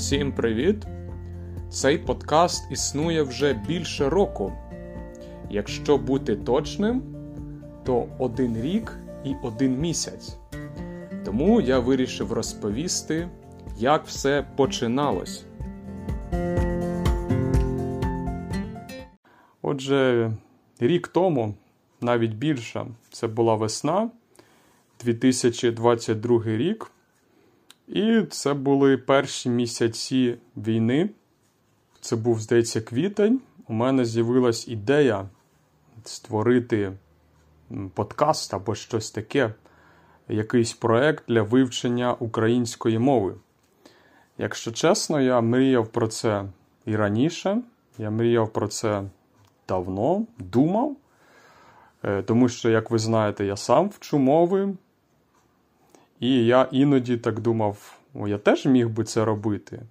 Всім привіт! Цей подкаст існує вже більше року. Якщо бути точним, то один рік і один місяць. Тому я вирішив розповісти, як все починалось. Отже, рік тому, навіть більше, це була весна, 2022 рік. І це були перші місяці війни. Це був, здається, квітень. У мене з'явилась ідея створити подкаст або щось таке, якийсь проект для вивчення української мови. Якщо чесно, я мріяв про це і раніше. Я мріяв про це давно, думав. Е, тому що, як ви знаєте, я сам вчу мови. І я іноді так думав, о, я теж міг би це робити.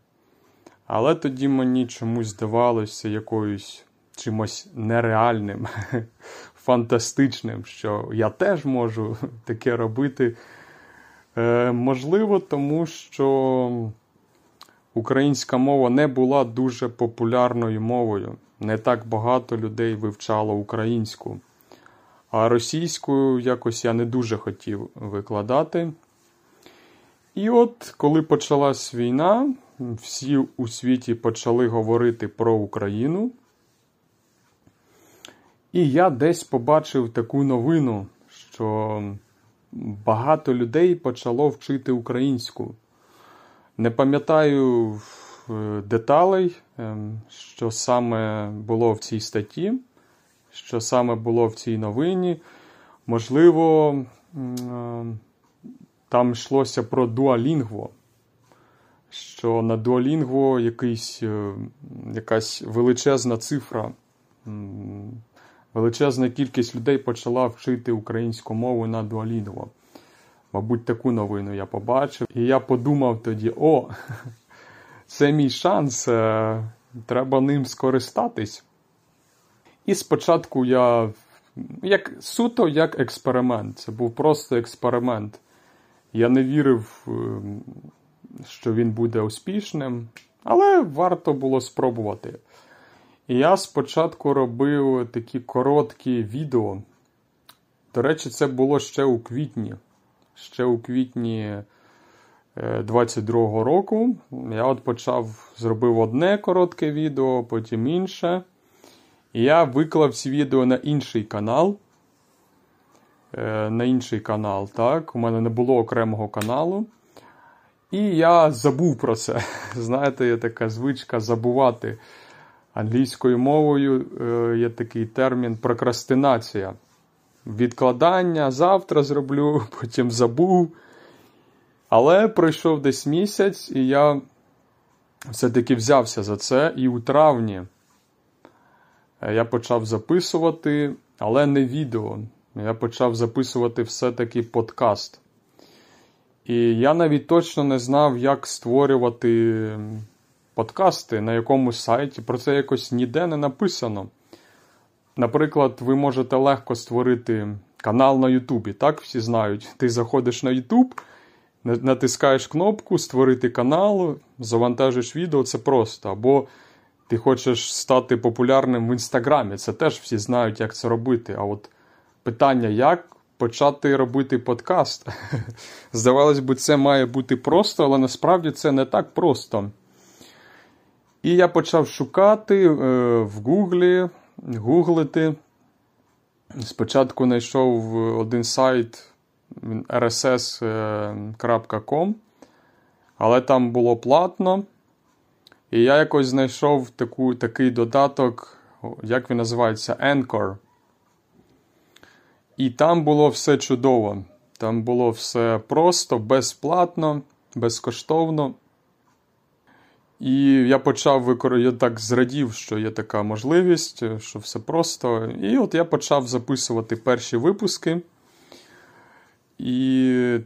Але тоді мені чомусь здавалося якоюсь чимось нереальним, фантастичним, що я теж можу таке робити. Е, Можливо, тому що українська мова не була дуже популярною мовою. Не так багато людей вивчало українську. А російською якось я не дуже хотів викладати. І от коли почалась війна, всі у світі почали говорити про Україну. І я десь побачив таку новину, що багато людей почало вчити українську. Не пам'ятаю е, деталей, ем, що саме було в цій статті, що саме було в цій новині. Можливо, ем, там йшлося про дуалінгво, що на дуалінгво якийсь, е, якась величезна цифра, величезна кількість людей почала вчити українську мову на дуалінгво. Мабуть, таку новину я побачив. І я подумав тоді: о, це мій шанс, е, треба ним скористатись. І спочатку я, як суто як експеримент, це був просто експеримент. Я не вірив, е, що він буде успішним, але варто було спробувати. І я спочатку робив такі короткі відео. До речі, це було ще у квітні. Ще у квітні 22-го е, року. Я от почав зробив одне коротке відео, потім інше. І я виклав ці відео на інший канал. Е, на інший канал. так, У мене не було окремого каналу. І я забув про це. Знаєте, є така звичка забувати. Англійською мовою е, є такий термін прокрастинація. Відкладання завтра зроблю, потім забув. Але пройшов десь місяць, і я все-таки взявся за це. І у травні е, я почав записувати, але не відео я почав записувати все-таки подкаст. І я навіть точно не знав, як створювати подкасти, на якому сайті. Про це якось ніде не написано. Наприклад, ви можете легко створити канал на Ютубі. Так, всі знають. Ти заходиш на Ютуб, натискаєш кнопку Створити канал, завантажиш відео, це просто. Або ти хочеш стати популярним в Інстаграмі. Це теж всі знають, як це робити. А от питання, як почати робити подкаст. Здавалось би, це має бути просто, але насправді це не так просто. І я почав шукати е, в Гуглі, гуглити. Спочатку знайшов один сайт rss.com, але там було платно. І я якось знайшов таку, такий додаток, як він називається, Anchor. І там було все чудово. Там було все просто, безплатно, безкоштовно. І я почав викор... я так зрадів, що є така можливість, що все просто. І от я почав записувати перші випуски. І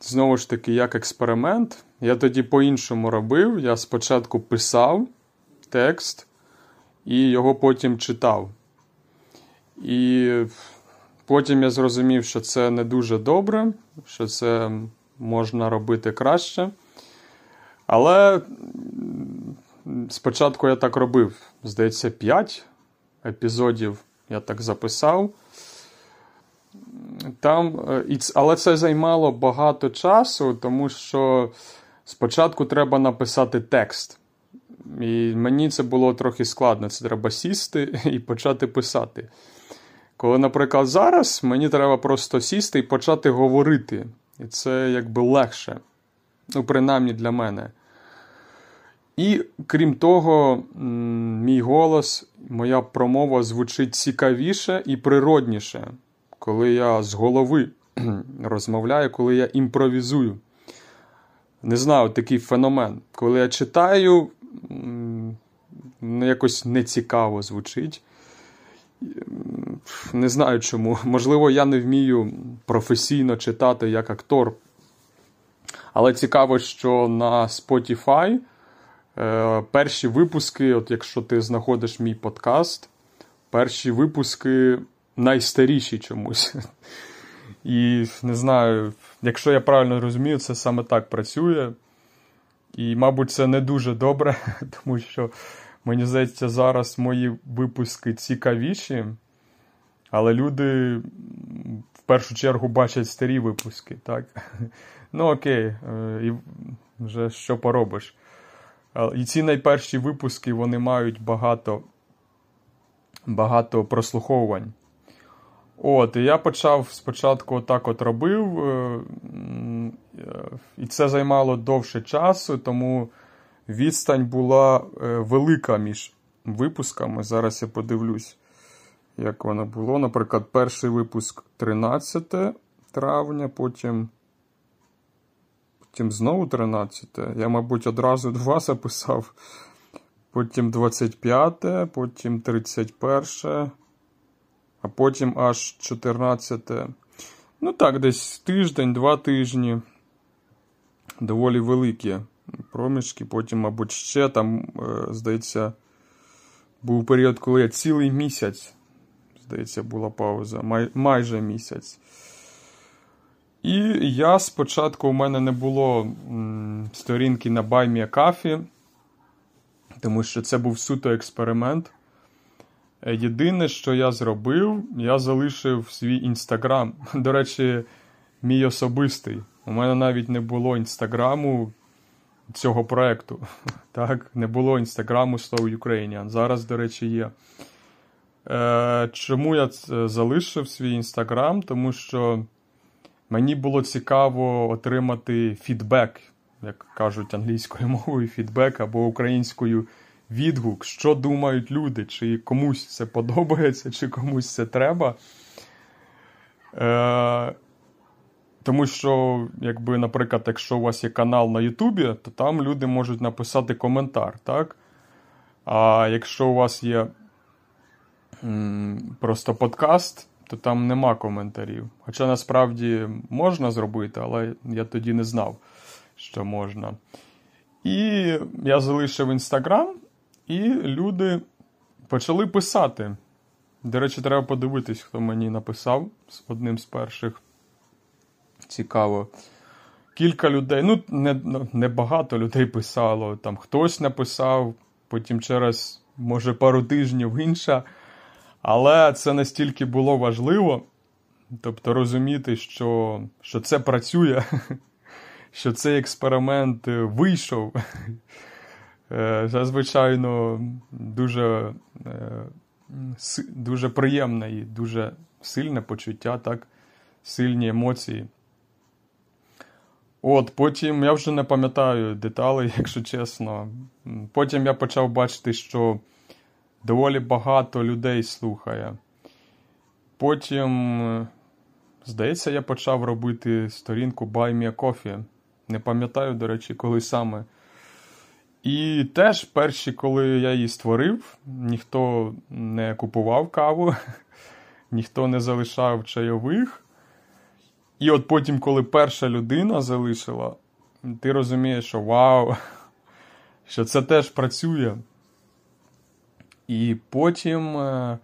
знову ж таки, як експеримент, я тоді по-іншому робив. Я спочатку писав текст і його потім читав. І Потім я зрозумів, що це не дуже добре, що це можна робити краще. Але спочатку я так робив, здається, 5 епізодів я так записав. Там, е, Але це займало багато часу, тому що спочатку треба написати текст. І мені це було трохи складно. Це треба сісти і почати писати. Коли, наприклад, зараз мені треба просто сісти і почати говорити. І це якби легше. Ну, принаймні для мене. І крім того, мій голос, моя промова звучить цікавіше і природніше, коли я з голови розмовляю, коли я імпровізую. Не знаю, такий феномен. Коли я читаю, якось нецікаво звучить. Не знаю чому. Можливо, я не вмію професійно читати як актор. Але цікаво, що на Spotify е, перші випуски, от якщо ти знаходиш мій подкаст, перші випуски найстаріші чомусь. І не знаю, якщо я правильно розумію, це саме так працює. І, мабуть, це не дуже добре, тому що, мені здається, зараз мої випуски цікавіші, але люди в першу чергу бачать старі випуски. так? Ну, окей, е, і вже що поробиш. І ці найперші випуски вони мають багато, багато прослуховувань. От, І я почав спочатку отак от робив, е, і це займало довше часу, тому відстань була е, велика між випусками. Зараз я подивлюсь, як воно було. Наприклад, перший випуск 13 травня, потім потім знову 13. Я, мабуть, одразу два записав. Потім 25, потім 31 а потім аж 14. Ну так, десь тиждень, два тижні. Доволі великі проміжки. Потім, мабуть, ще там, е, здається, був період, коли я цілий місяць, здається, була пауза, май, майже місяць. І я спочатку у мене не було сторінки на Buy Me a тому що це був суто експеримент. Єдине, що я зробив, я залишив свій інстаграм. До речі, мій особистий. У мене навіть не було інстаграму цього проекту. Так, не було інстаграму Slow Ukrainian. Зараз, до речі, є. Е, Чому я залишив свій інстаграм? Тому що мені було цікаво отримати фідбек, як кажуть англійською мовою, фідбек або українською відгук, що думають люди, чи комусь це подобається, чи комусь це треба. Е, Тому що, якби, наприклад, якщо у вас є канал на Ютубі, то там люди можуть написати коментар. так? А якщо у вас є просто подкаст, то там нема коментарів. Хоча насправді можна зробити, але я тоді не знав, що можна. І я залишив інстаграм, і люди почали писати. До речі, треба подивитись, хто мені написав одним з перших. Цікаво. Кілька людей, ну, не ну, не багато людей писало. Там хтось написав, потім через, може, пару тижнів інша. Але це настільки було важливо. Тобто розуміти, що що це працює, що цей експеримент вийшов. Е, Зазвичайно дуже е, дуже приємне і дуже сильне почуття, так? сильні емоції. От, Потім я вже не пам'ятаю деталей, якщо чесно. Потім я почав бачити, що доволі багато людей слухає. Потім, здається, я почав робити сторінку Buy Me a Coffee. Не пам'ятаю, до речі, коли саме. І теж перші, коли я її створив, ніхто не купував каву, ніхто не залишав чайових. І от потім, коли перша людина залишила, ти розумієш, що вау, що це теж працює. І потім е,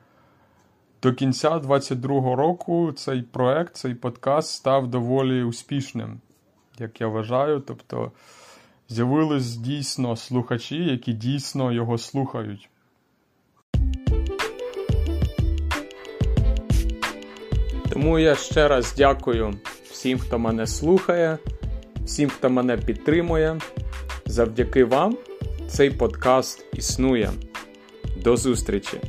до кінця 22-го року цей проект, цей подкаст став доволі успішним, як я вважаю. Тобто з'явились дійсно слухачі, які дійсно його слухають. Тому я ще раз дякую всім, хто мене слухає, всім, хто мене підтримує. Завдяки вам цей подкаст існує. До зустрічі!